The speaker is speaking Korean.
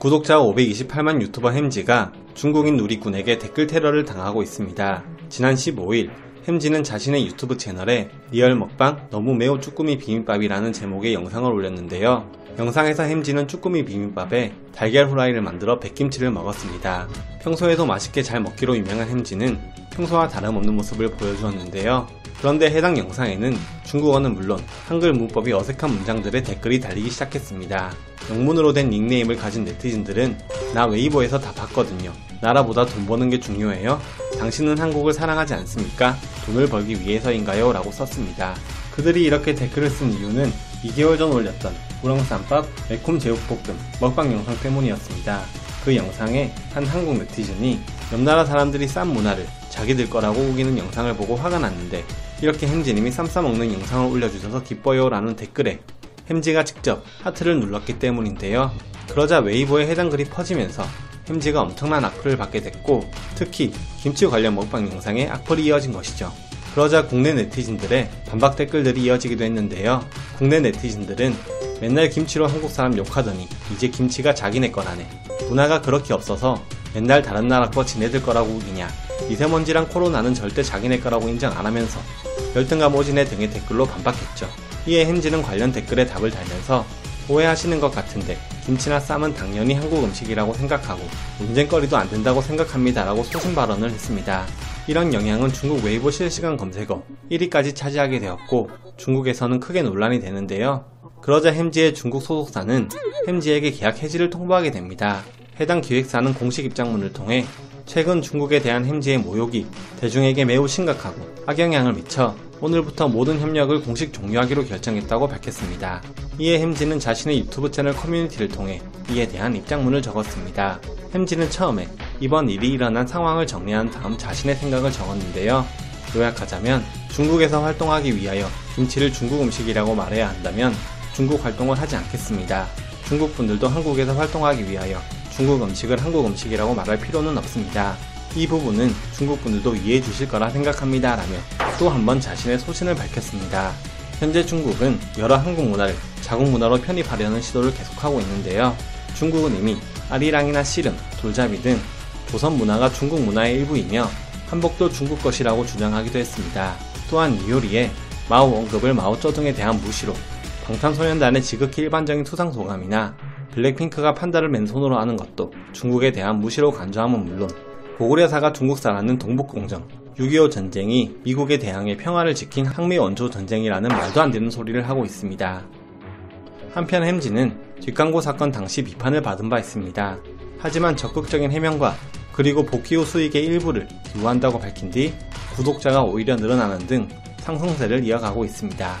구독자 528만 유튜버 햄지가 중국인 누리꾼에게 댓글 테러를 당하고 있습니다. 지난 15일 햄지는 자신의 유튜브 채널에 리얼 먹방 너무 매운 쭈꾸미 비빔밥이라는 제목의 영상을 올렸는데요. 영상에서 햄지는 쭈꾸미 비빔밥에 달걀 후라이를 만들어 백김치를 먹었습니다. 평소에도 맛있게 잘 먹기로 유명한 햄지는 평소와 다름없는 모습을 보여주었는데요. 그런데 해당 영상에는 중국어는 물론 한글 문법이 어색한 문장들의 댓글이 달리기 시작했습니다. 영문으로 된 닉네임을 가진 네티즌들은 나 웨이보에서 다 봤거든요. 나라보다 돈 버는 게 중요해요? 당신은 한국을 사랑하지 않습니까? 돈을 벌기 위해서인가요? 라고 썼습니다. 그들이 이렇게 댓글을 쓴 이유는 2개월 전 올렸던 우렁쌈밥 매콤 제육볶음 먹방 영상 때문이었습니다. 그 영상에 한 한국 네티즌이 옆나라 사람들이 쌈 문화를 자기들 거라고 우기는 영상을 보고 화가 났는데 이렇게 햄지님이 쌈 싸먹는 영상을 올려주셔서 기뻐요 라는 댓글에 햄지가 직접 하트를 눌렀기 때문인데요. 그러자 웨이보에 해당 글이 퍼지면서 햄지가 엄청난 악플을 받게 됐고 특히 김치 관련 먹방 영상에 악플이 이어진 것이죠. 그러자 국내 네티즌들의 반박 댓글들이 이어지기도 했는데요. 국내 네티즌들은 맨날 김치로 한국 사람 욕하더니 이제 김치가 자기네 거라네. 문화가 그렇게 없어서 맨날 다른 나라 거 지네들 거라고 우기냐. 미세먼지랑 코로나는 절대 자기네 거라고 인정 안 하면서 열등감 오지네 등의 댓글로 반박했죠. 이에 햄지는 관련 댓글에 답을 달면서 오해하시는 것 같은데 김치나 쌈은 당연히 한국 음식이라고 생각하고 논쟁거리도 안 된다고 생각합니다 라고 소신 발언을 했습니다. 이런 영향은 중국 웨이보 실시간 검색어 1위까지 차지하게 되었고 중국에서는 크게 논란이 되는데요. 그러자 햄지의 중국 소속사는 햄지에게 계약 해지를 통보하게 됩니다. 해당 기획사는 공식 입장문을 통해 최근 중국에 대한 햄지의 모욕이 대중에게 매우 심각하고 악영향을 미쳐 오늘부터 모든 협력을 공식 종료하기로 결정했다고 밝혔습니다. 이에 햄지는 자신의 유튜브 채널 커뮤니티를 통해 이에 대한 입장문을 적었습니다. 햄지는 처음에 이번 일이 일어난 상황을 정리한 다음 자신의 생각을 적었는데요. 요약하자면 중국에서 활동하기 위하여 김치를 중국 음식이라고 말해야 한다면 중국 활동을 하지 않겠습니다. 중국 분들도 한국에서 활동하기 위하여 중국 음식을 한국 음식이라고 말할 필요는 없습니다. 이 부분은 중국 분들도 이해해 주실 거라 생각합니다. 라며 또 한 번 자신의 소신을 밝혔습니다. 현재 중국은 여러 한국 문화를 자국 문화로 편입하려는 시도를 계속하고 있는데요. 중국은 이미 아리랑이나 씨름, 돌잡이 등 조선 문화가 중국 문화의 일부이며 한복도 중국 것이라고 주장하기도 했습니다. 또한 이효리의 마오 언급을 마오쩌둥에 대한 무시로 방탄소년단의 지극히 일반적인 수상 소감이나 블랙핑크가 판다를 맨손으로 하는 것도 중국에 대한 무시로 간주함은 물론 고구려사가 중국사라는 동북공정, 6.25 전쟁이 미국에 대항해 평화를 지킨 항미 원조 전쟁이라는 말도 안 되는 소리를 하고 있습니다. 한편 햄지는 뒷광고 사건 당시 비판을 받은 바 있습니다. 하지만 적극적인 해명과 그리고 복귀 후 수익의 일부를 기부한다고 밝힌 뒤 구독자가 오히려 늘어나는 등 상승세를 이어가고 있습니다.